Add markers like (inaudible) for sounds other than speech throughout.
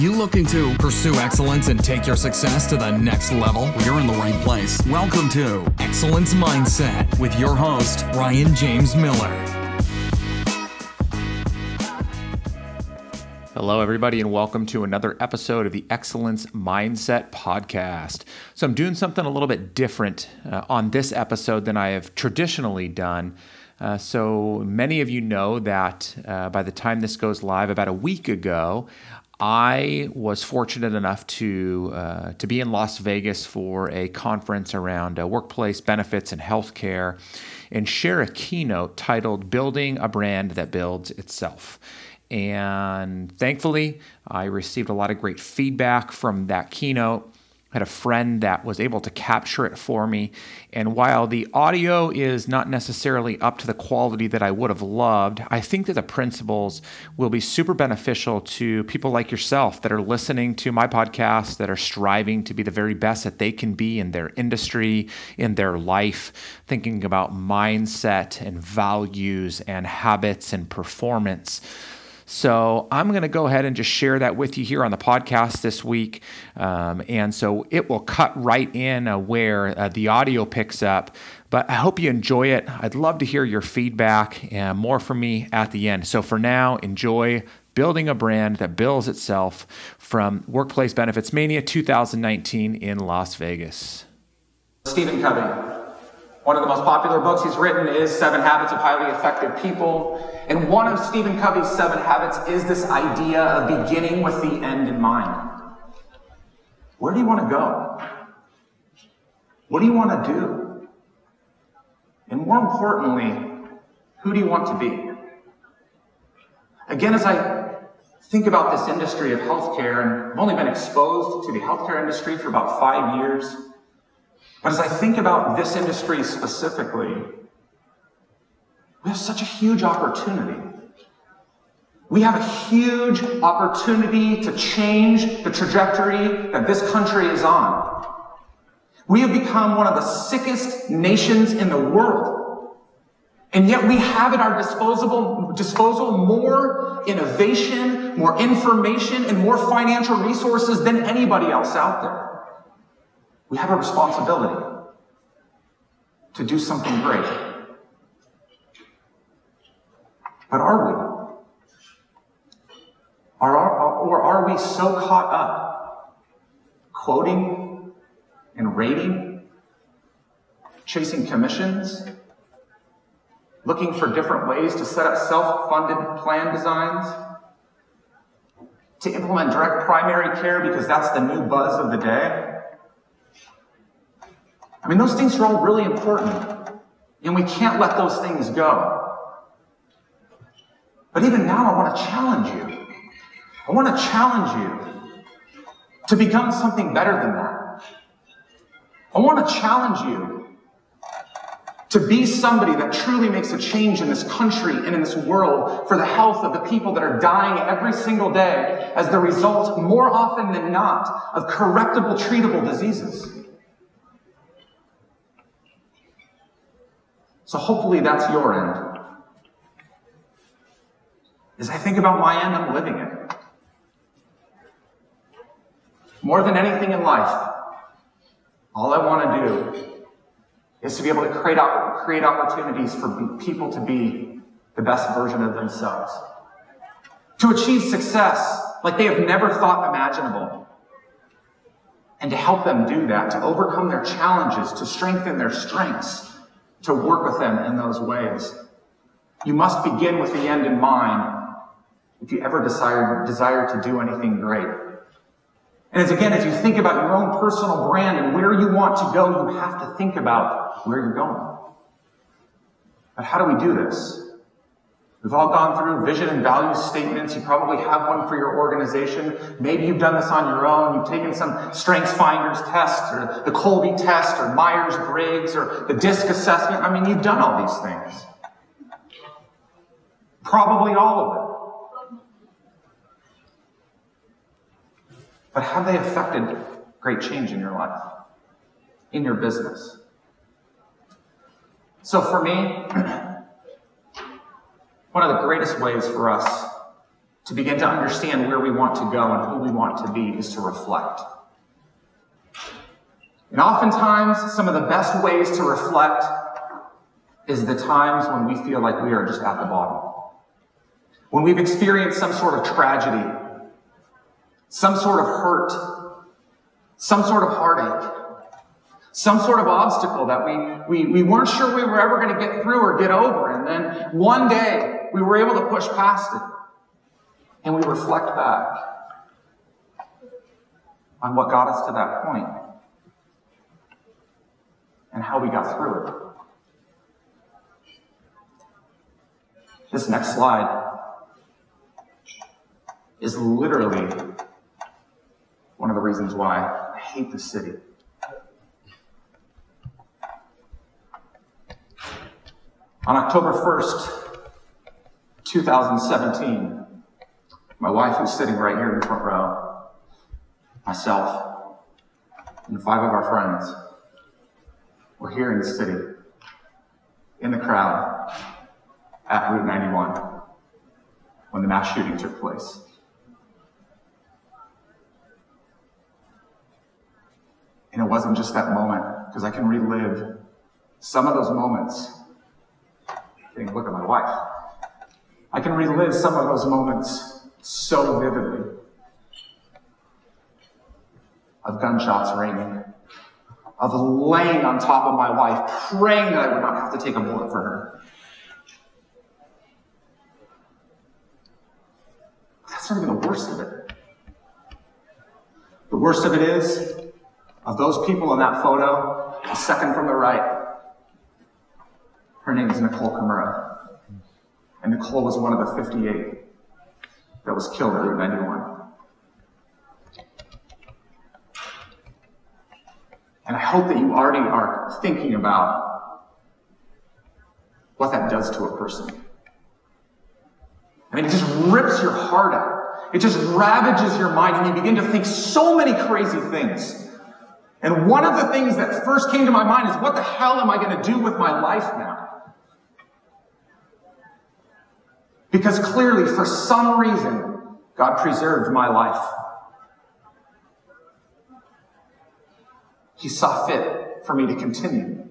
you looking to pursue excellence and take your success to the next level? You're in the right place. Welcome to Excellence Mindset with your host, Ryan James Miller. Hello, everybody, and welcome to another episode of the Excellence Mindset Podcast. So, I'm doing something a little bit different uh, on this episode than I have traditionally done. Uh, so, many of you know that uh, by the time this goes live, about a week ago, I was fortunate enough to uh, to be in Las Vegas for a conference around uh, workplace benefits and healthcare, and share a keynote titled "Building a Brand That Builds Itself." And thankfully, I received a lot of great feedback from that keynote had a friend that was able to capture it for me. And while the audio is not necessarily up to the quality that I would have loved, I think that the principles will be super beneficial to people like yourself that are listening to my podcast, that are striving to be the very best that they can be in their industry, in their life, thinking about mindset and values and habits and performance. So I'm going to go ahead and just share that with you here on the podcast this week. Um, and so it will cut right in uh, where uh, the audio picks up. But I hope you enjoy it. I'd love to hear your feedback and more from me at the end. So for now, enjoy building a brand that builds itself from Workplace Benefits Mania 2019 in Las Vegas. Stephen Covey. One of the most popular books he's written is Seven Habits of Highly Effective People. And one of Stephen Covey's seven habits is this idea of beginning with the end in mind. Where do you want to go? What do you want to do? And more importantly, who do you want to be? Again, as I think about this industry of healthcare, and I've only been exposed to the healthcare industry for about five years, but as I think about this industry specifically, we have such a huge opportunity. We have a huge opportunity to change the trajectory that this country is on. We have become one of the sickest nations in the world. And yet we have at our disposable, disposal more innovation, more information, and more financial resources than anybody else out there. We have a responsibility to do something great. But are we? Are, are, or are we so caught up quoting and rating, chasing commissions, looking for different ways to set up self funded plan designs, to implement direct primary care because that's the new buzz of the day? I mean, those things are all really important, and we can't let those things go. But even now, I want to challenge you. I want to challenge you to become something better than that. I want to challenge you to be somebody that truly makes a change in this country and in this world for the health of the people that are dying every single day as the result, more often than not, of correctable, treatable diseases. So hopefully that's your end. As I think about my end, I'm living it. More than anything in life, all I want to do is to be able to create, create opportunities for people to be the best version of themselves. To achieve success like they have never thought imaginable. And to help them do that, to overcome their challenges, to strengthen their strengths, to work with them in those ways. You must begin with the end in mind if you ever desire, desire to do anything great. And as again, as you think about your own personal brand and where you want to go, you have to think about where you're going. But how do we do this? We've all gone through vision and value statements. You probably have one for your organization. Maybe you've done this on your own. You've taken some Strengths Finders test or the Kolbe test or Myers Briggs or the DISC assessment. I mean, you've done all these things. Probably all of them. But have they affected great change in your life, in your business? So for me, (clears throat) One of the greatest ways for us to begin to understand where we want to go and who we want to be is to reflect. And oftentimes, some of the best ways to reflect is the times when we feel like we are just at the bottom. When we've experienced some sort of tragedy, some sort of hurt, some sort of heartache, some sort of obstacle that we, we, we weren't sure we were ever going to get through or get over. And then one day we were able to push past it and we reflect back on what got us to that point and how we got through it. This next slide is literally one of the reasons why I hate the city. On October 1st, 2017, my wife, who's sitting right here in the front row, myself, and five of our friends were here in the city, in the crowd, at Route 91, when the mass shooting took place. And it wasn't just that moment, because I can relive some of those moments. Getting look at my wife. I can relive some of those moments so vividly. Of gunshots raining, of laying on top of my wife, praying that I would not have to take a bullet for her. That's not even the worst of it. The worst of it is, of those people in that photo, the second from the right, her name is Nicol Kimura. And Nicol was one of the 58 that was killed at Route 91. And I hope that you already are thinking about what that does to a person. I mean, it just rips your heart out. It just ravages your mind, and you begin to think so many crazy things. And one of the things that first came to my mind is what the hell am I going to do with my life now? Because clearly, for some reason, God preserved my life. He saw fit for me to continue.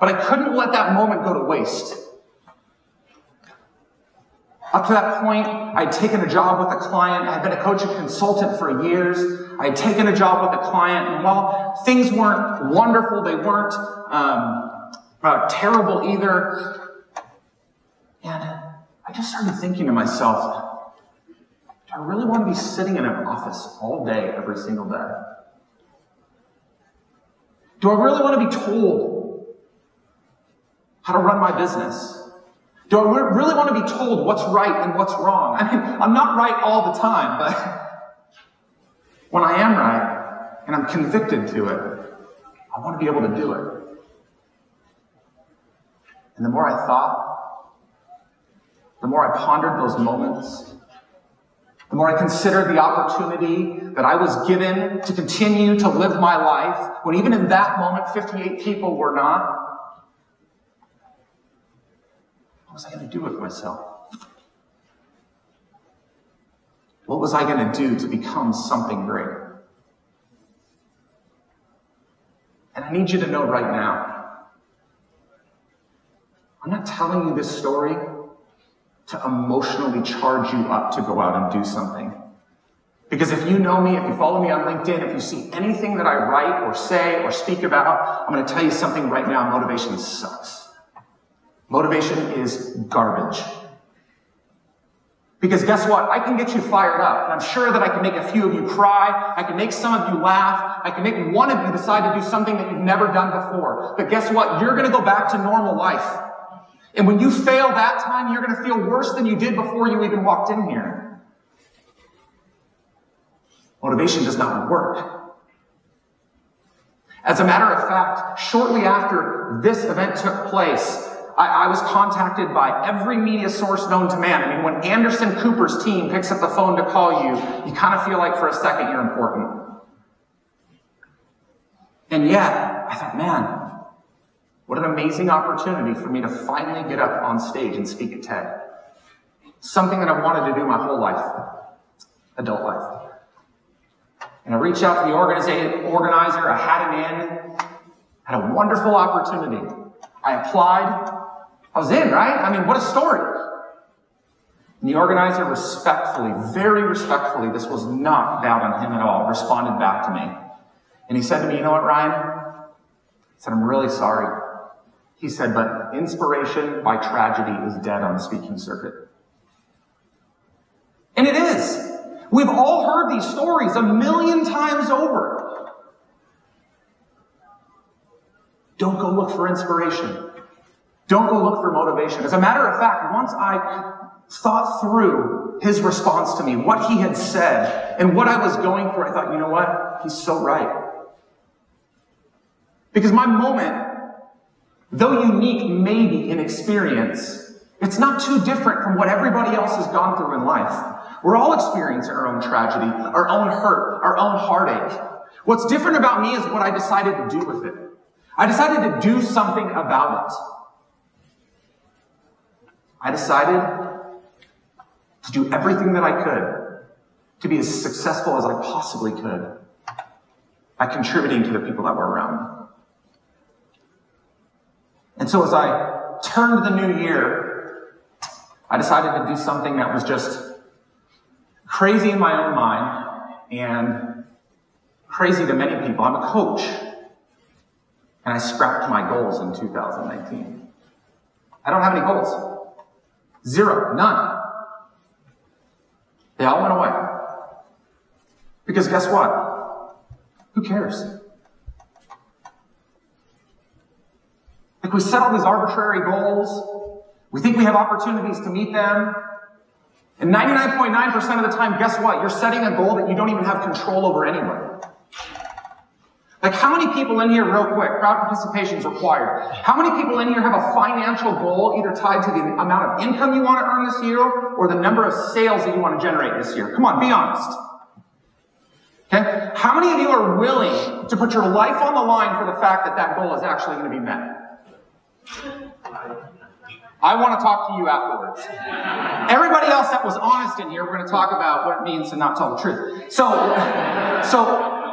But I couldn't let that moment go to waste. Up to that point, I'd taken a job with a client. I'd been a coaching consultant for years. I'd taken a job with a client, and while things weren't wonderful, they weren't um, uh, terrible either. And I just started thinking to myself, do I really want to be sitting in an office all day, every single day? Do I really want to be told how to run my business? Do I really want to be told what's right and what's wrong? I mean, I'm not right all the time, but (laughs) when I am right and I'm convicted to it, I want to be able to do it. And the more I thought, the more I pondered those moments, the more I considered the opportunity that I was given to continue to live my life, when even in that moment 58 people were not, what was I going to do with myself? What was I going to do to become something great? And I need you to know right now, I'm not telling you this story to emotionally charge you up to go out and do something. Because if you know me, if you follow me on LinkedIn, if you see anything that I write or say or speak about, I'm going to tell you something right now. Motivation sucks. Motivation is garbage. Because guess what? I can get you fired up. And I'm sure that I can make a few of you cry. I can make some of you laugh. I can make one of you decide to do something that you've never done before. But guess what? You're going to go back to normal life. And when you fail that time, you're going to feel worse than you did before you even walked in here. Motivation does not work. As a matter of fact, shortly after this event took place, I, I, was contacted by every media source known to man. I mean, when Anderson Cooper's team picks up the phone to call you, you kind of feel like for a second you're important. And yet, I thought, man, what an amazing opportunity for me to finally get up on stage and speak at TED. something that I've wanted to do my whole life, adult life. And I reached out to the organizer, I had him in, had a wonderful opportunity. I applied, I was in, right? I mean, what a story. And the organizer respectfully, very respectfully, this was not bad on him at all, responded back to me. And he said to me, You know what, Ryan? He said, I'm really sorry. He said, But inspiration by tragedy is dead on the speaking circuit. And it is. We've all heard these stories a million times over. Don't go look for inspiration. Don't go look for motivation. As a matter of fact, once I thought through his response to me, what he had said, and what I was going for, I thought, you know what? He's so right. Because my moment, though unique maybe in experience, it's not too different from what everybody else has gone through in life. We're all experiencing our own tragedy, our own hurt, our own heartache. What's different about me is what I decided to do with it. I decided to do something about it. I decided to do everything that I could to be as successful as I possibly could by contributing to the people that were around me. And so as I turned the new year, I decided to do something that was just crazy in my own mind and crazy to many people. I'm a coach. And I scrapped my goals in 2019. I don't have any goals. Zero. None. They all went away. Because guess what? Who cares? Like we set all these arbitrary goals. We think we have opportunities to meet them. And 99.9% of the time, guess what? You're setting a goal that you don't even have control over anyway. Like, how many people in here, real quick, crowd participation is required. How many people in here have a financial goal either tied to the amount of income you want to earn this year or the number of sales that you want to generate this year? Come on, be honest. Okay? How many of you are willing to put your life on the line for the fact that that goal is actually going to be met? I want to talk to you afterwards. Everybody else that was honest in here, we're going to talk about what it means to not tell the truth. So, so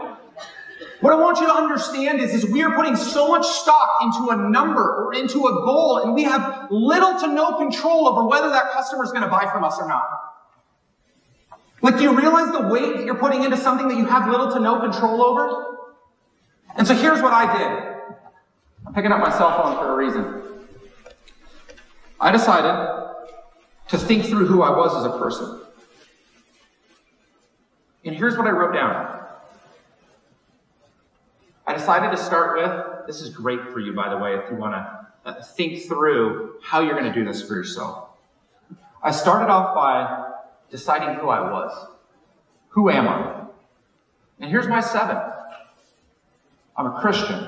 what I want you to understand is, is we are putting so much stock into a number or into a goal, and we have little to no control over whether that customer is going to buy from us or not. Like, do you realize the weight that you're putting into something that you have little to no control over? And so here's what I did. I'm picking up my cell phone for a reason. I decided to think through who I was as a person. And here's what I wrote down. I decided to start with this is great for you, by the way, if you want to uh, think through how you're going to do this for yourself. I started off by deciding who I was. Who am I? And here's my seven I'm a Christian.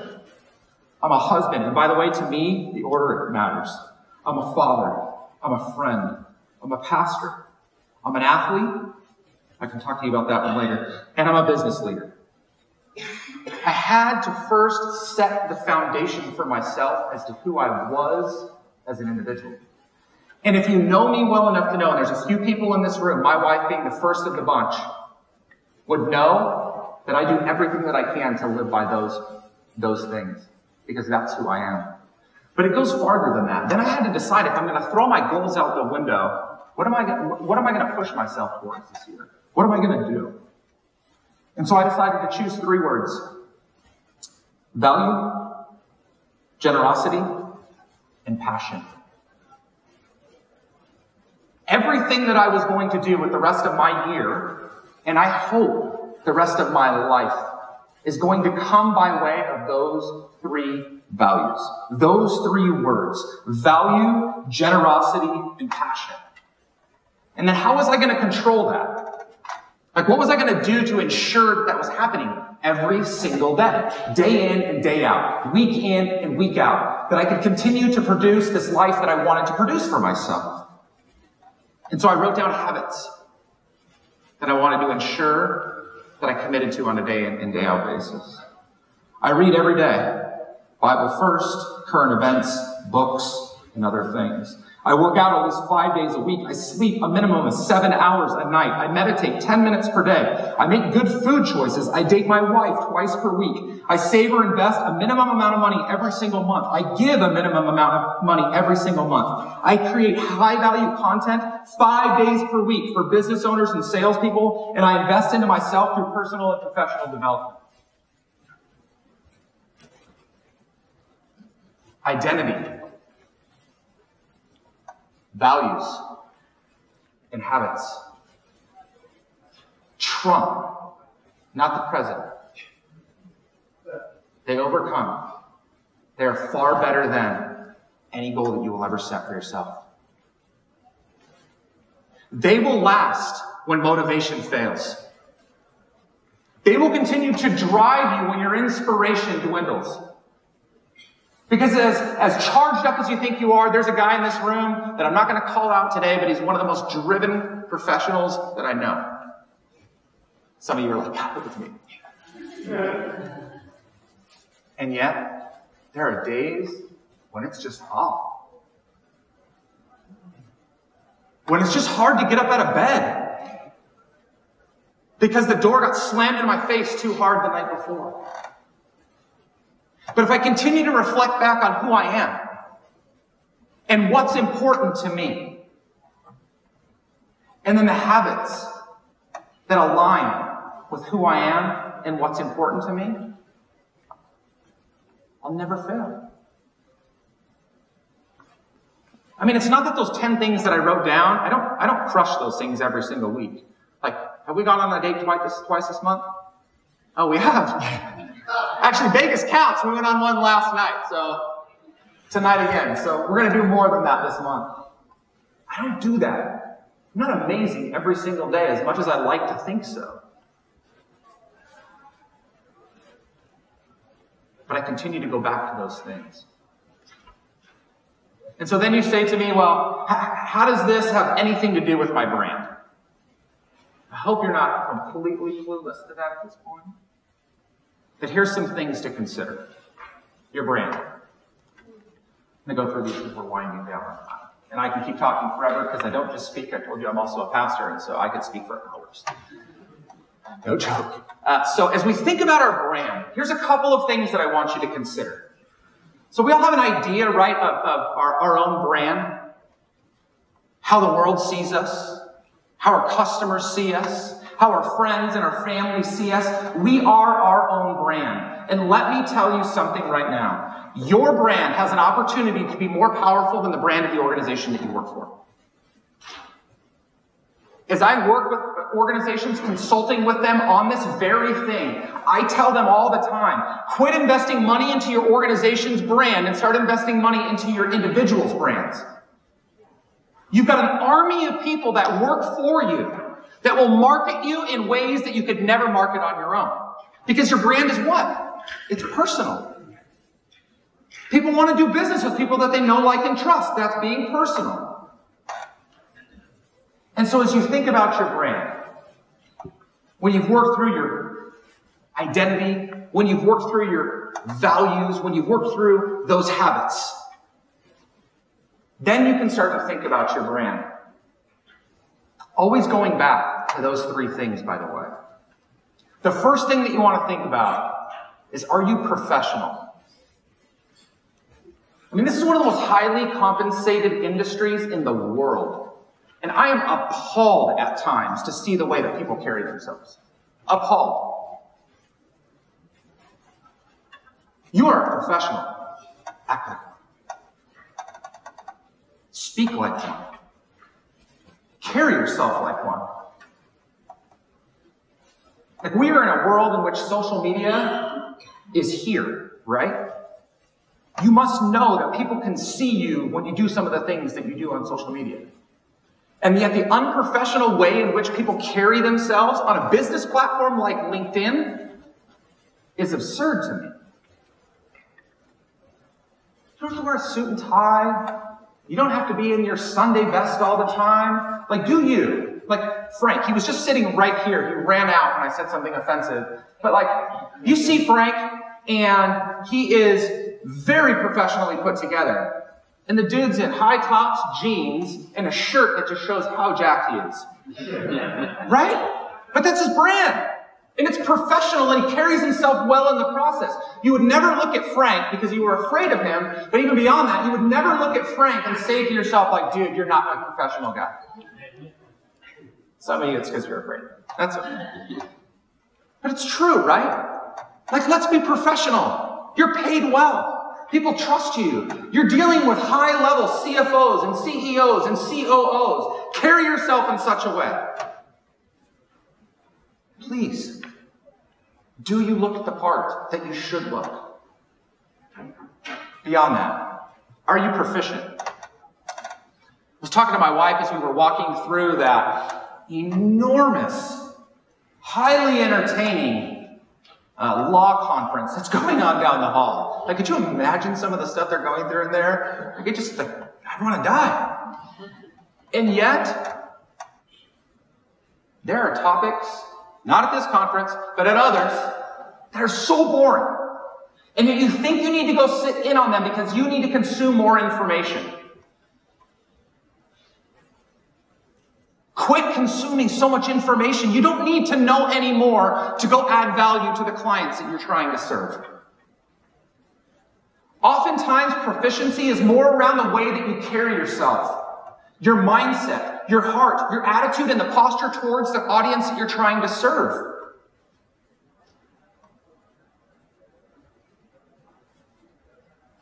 I'm a husband. And by the way, to me, the order matters. I'm a father. I'm a friend. I'm a pastor. I'm an athlete. I can talk to you about that one later. And I'm a business leader. I had to first set the foundation for myself as to who I was as an individual. And if you know me well enough to know, and there's a few people in this room, my wife being the first of the bunch, would know that I do everything that I can to live by those, those things. Because that's who I am. But it goes farther than that. Then I had to decide if I'm going to throw my goals out the window, what am I, what am I going to push myself towards this year? What am I going to do? And so I decided to choose three words value, generosity, and passion. Everything that I was going to do with the rest of my year, and I hope the rest of my life, is going to come by way of those three values. Those three words. Value, generosity, and passion. And then how was I going to control that? Like, what was I going to do to ensure that was happening every single day, day in and day out, week in and week out, that I could continue to produce this life that I wanted to produce for myself? And so I wrote down habits that I wanted to ensure that I committed to on a day in and day out basis. I read every day, Bible first, current events, books, and other things. I work out at least five days a week. I sleep a minimum of seven hours a night. I meditate 10 minutes per day. I make good food choices. I date my wife twice per week. I save or invest a minimum amount of money every single month. I give a minimum amount of money every single month. I create high value content five days per week for business owners and salespeople, and I invest into myself through personal and professional development. Identity values, and habits. Trump, not the president. They overcome. They are far better than any goal that you will ever set for yourself. They will last when motivation fails. They will continue to drive you when your inspiration dwindles. Because as, as charged up as you think you are, there's a guy in this room that I'm not going to call out today, but he's one of the most driven professionals that I know. Some of you are like, God, look at me. And yet, there are days when it's just off. When it's just hard to get up out of bed. Because the door got slammed in my face too hard the night before. But if I continue to reflect back on who I am and what's important to me, and then the habits that align with who I am and what's important to me, I'll never fail. I mean, it's not that those 10 things that I wrote down, I don't, I don't crush those things every single week. Like, have we gone on a date twice this, twice this month? Oh, we have. (laughs) Actually, Vegas counts. We went on one last night, so tonight again. So we're going to do more than that this month. I don't do that. I'm not amazing every single day as much as I like to think so. But I continue to go back to those things. And so then you say to me, well, how does this have anything to do with my brand? I hope you're not completely clueless to that at this point. But here's some things to consider. Your brand. I'm going to go through these as we're winding down. And I can keep talking forever because I don't just speak. I told you I'm also a pastor, and so I could speak for hours. No joke. Uh, so as we think about our brand, here's a couple of things that I want you to consider. So we all have an idea, right, of, of our, our own brand, how the world sees us, how our customers see us, how our friends and our family see us. We are our own brand. And let me tell you something right now. Your brand has an opportunity to be more powerful than the brand of the organization that you work for. As I work with organizations, consulting with them on this very thing, I tell them all the time, quit investing money into your organization's brand and start investing money into your individual's brands. You've got an army of people that work for you that will market you in ways that you could never market on your own. Because your brand is what? It's personal. People want to do business with people that they know, like, and trust. That's being personal. And so as you think about your brand, when you've worked through your identity, when you've worked through your values, when you've worked through those habits, then you can start to think about your brand. Always going back to those three things, by the way. The first thing that you want to think about is are you professional? I mean, this is one of the most highly compensated industries in the world. And I am appalled at times to see the way that people carry themselves. Appalled. You are a professional. Act like one. Speak like one. Carry yourself like one. Like we are in a world in which social media is here, right? You must know that people can see you when you do some of the things that you do on social media. And yet the unprofessional way in which people carry themselves on a business platform like LinkedIn is absurd to me. You don't have to wear a suit and tie. You don't have to be in your Sunday best all the time. Like, do you? Like, Frank, he was just sitting right here. He ran out when I said something offensive. But like, you see Frank, and he is very professionally put together. And the dude's in high tops, jeans, and a shirt that just shows how jacked he is. right? But that's his brand. And it's professional and he carries himself well in the process. You would never look at Frank because you were afraid of him, but even beyond that, you would never look at Frank and say to yourself, like, dude, you're not a professional guy. Some of you, it's because you're afraid. That's it. (laughs) But it's true, right? Like, let's be professional. You're paid well. People trust you. You're dealing with high level CFOs and CEOs and COOs. Carry yourself in such a way. Please, do you look at the part that you should look? Beyond that, are you proficient? I was talking to my wife as we were walking through that enormous, highly entertaining uh, law conference that's (laughs) going on down the hall. Like, could you imagine some of the stuff they're going through in there? Like, it just, like, I'd want to die. And yet, there are topics not at this conference, but at others, that are so boring. And you think you need to go sit in on them because you need to consume more information. Quit consuming so much information. You don't need to know anymore to go add value to the clients that you're trying to serve. Oftentimes, proficiency is more around the way that you carry yourself your mindset, your heart, your attitude, and the posture towards the audience that you're trying to serve.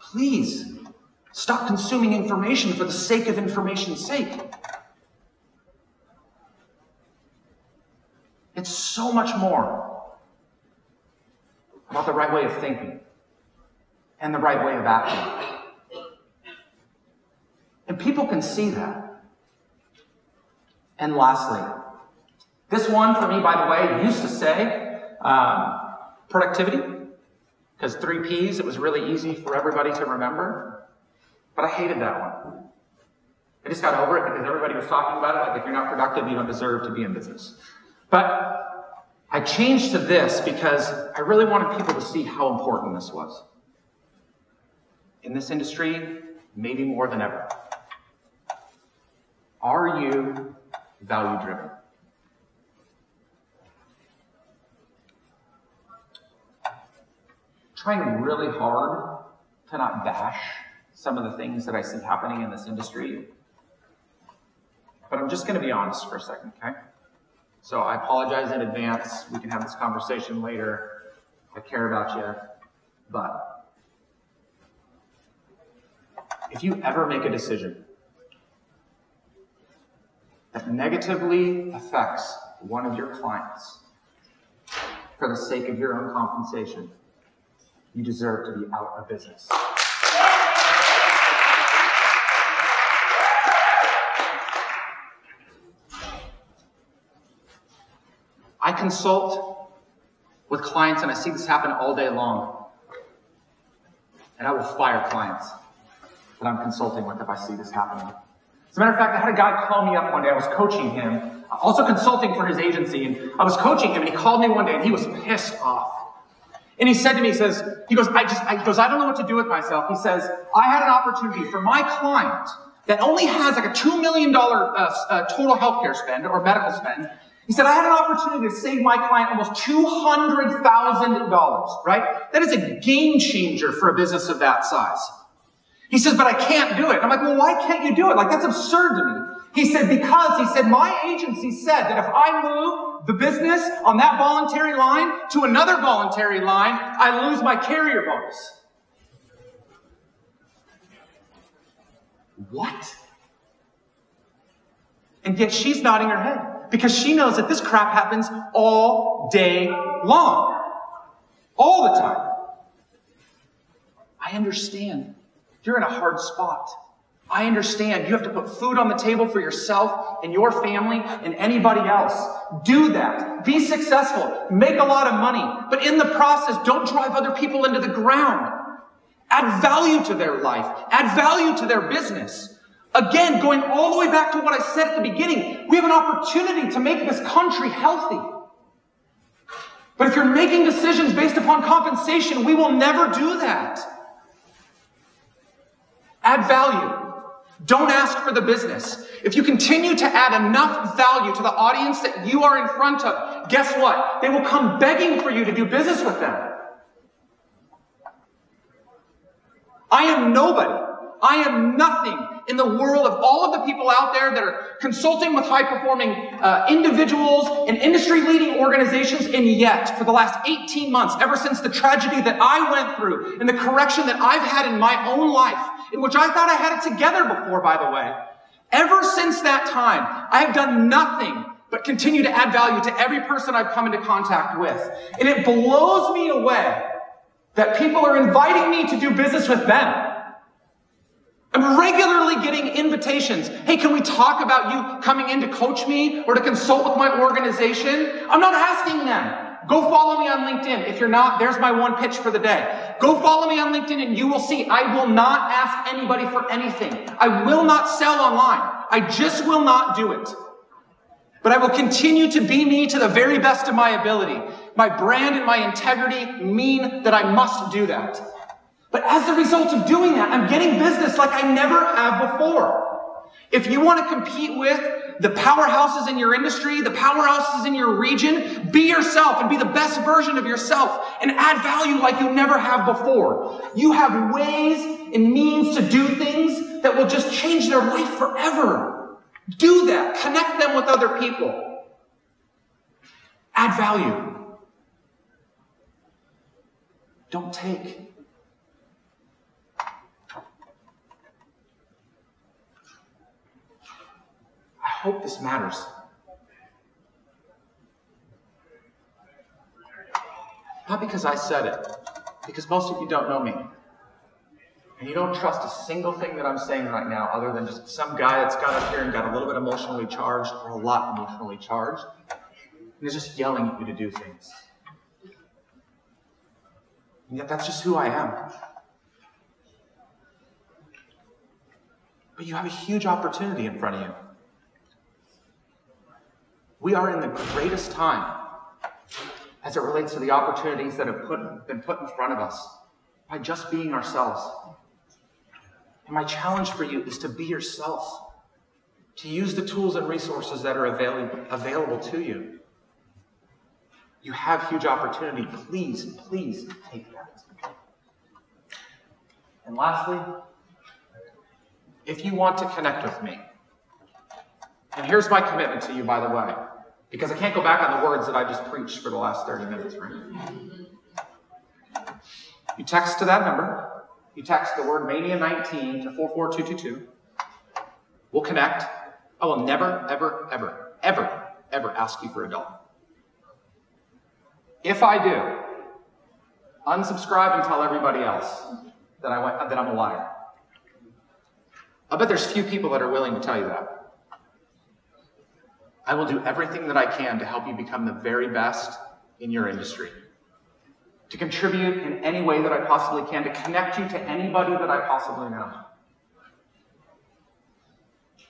Please stop consuming information for the sake of information's sake. So much more about the right way of thinking and the right way of acting. And people can see that. And lastly, this one for me, by the way, used to say um, productivity, because three P's, it was really easy for everybody to remember. But I hated that one. I just got over it because everybody was talking about it. Like, if you're not productive, you don't deserve to be in business. But I changed to this because I really wanted people to see how important this was. In this industry, maybe more than ever. Are you value driven? Trying really hard to not bash some of the things that I see happening in this industry. But I'm just going to be honest for a second, okay? So I apologize in advance. We can have this conversation later. I care about you. But if you ever make a decision that negatively affects one of your clients for the sake of your own compensation, you deserve to be out of business. I consult with clients and I see this happen all day long. And I will fire clients that I'm consulting with if I see this happening. As a matter of fact, I had a guy call me up one day. I was coaching him, also consulting for his agency, and I was coaching him, and he called me one day, and he was pissed off. And he said to me, he says, he goes, I just, I, he goes, I don't know what to do with myself. He says, I had an opportunity for my client that only has like a $2 million uh, uh, total healthcare spend or medical spend. He said, I had an opportunity to save my client almost $200,000, right? That is a game changer for a business of that size. He says, but I can't do it. I'm like, well, why can't you do it? Like, that's absurd to me. He said, because he said, my agency said that if I move the business on that voluntary line to another voluntary line, I lose my carrier bonus. What? And yet she's nodding her head because she knows that this crap happens all day long. All the time. I understand. You're in a hard spot. I understand you have to put food on the table for yourself and your family and anybody else. Do that. Be successful. Make a lot of money. But in the process, don't drive other people into the ground. Add value to their life. Add value to their business. Again, going all the way back to what I said at the beginning, we have an opportunity to make this country healthy. But if you're making decisions based upon compensation, we will never do that. Add value. Don't ask for the business. If you continue to add enough value to the audience that you are in front of, guess what? They will come begging for you to do business with them. I am nobody. I am nothing in the world of all of the people out there that are consulting with high performing uh, individuals and industry leading organizations. And yet, for the last 18 months, ever since the tragedy that I went through and the correction that I've had in my own life, in which I thought I had it together before, by the way, ever since that time, I have done nothing but continue to add value to every person I've come into contact with. And it blows me away that people are inviting me to do business with them. I'm regularly getting invitations. Hey, can we talk about you coming in to coach me or to consult with my organization? I'm not asking them. Go follow me on LinkedIn. If you're not, there's my one pitch for the day. Go follow me on LinkedIn and you will see I will not ask anybody for anything. I will not sell online. I just will not do it. But I will continue to be me to the very best of my ability. My brand and my integrity mean that I must do that. But as a result of doing that, I'm getting business like I never have before. If you want to compete with the powerhouses in your industry, the powerhouses in your region, be yourself and be the best version of yourself and add value like you never have before. You have ways and means to do things that will just change their life forever. Do that. Connect them with other people. Add value. Don't take. Hope this matters. Not because I said it, because most of you don't know me. And you don't trust a single thing that I'm saying right now, other than just some guy that's got up here and got a little bit emotionally charged, or a lot emotionally charged, and is just yelling at you to do things. And yet that's just who I am. But you have a huge opportunity in front of you. We are in the greatest time as it relates to the opportunities that have put, been put in front of us by just being ourselves. And my challenge for you is to be yourself, to use the tools and resources that are available, available to you. You have huge opportunity. Please, please take that. And lastly, if you want to connect with me, and here's my commitment to you, by the way. Because I can't go back on the words that I just preached for the last 30 minutes, right? You text to that number. You text the word Mania19 to 44222. We'll connect. I will never, ever, ever, ever, ever ask you for a dollar. If I do, unsubscribe and tell everybody else that, I went, that I'm a liar. I bet there's few people that are willing to tell you that. I will do everything that I can to help you become the very best in your industry. To contribute in any way that I possibly can, to connect you to anybody that I possibly know.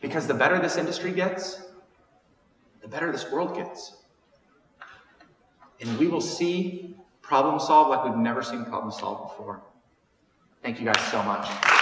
Because the better this industry gets, the better this world gets. And we will see problem solved like we've never seen problem solved before. Thank you guys so much.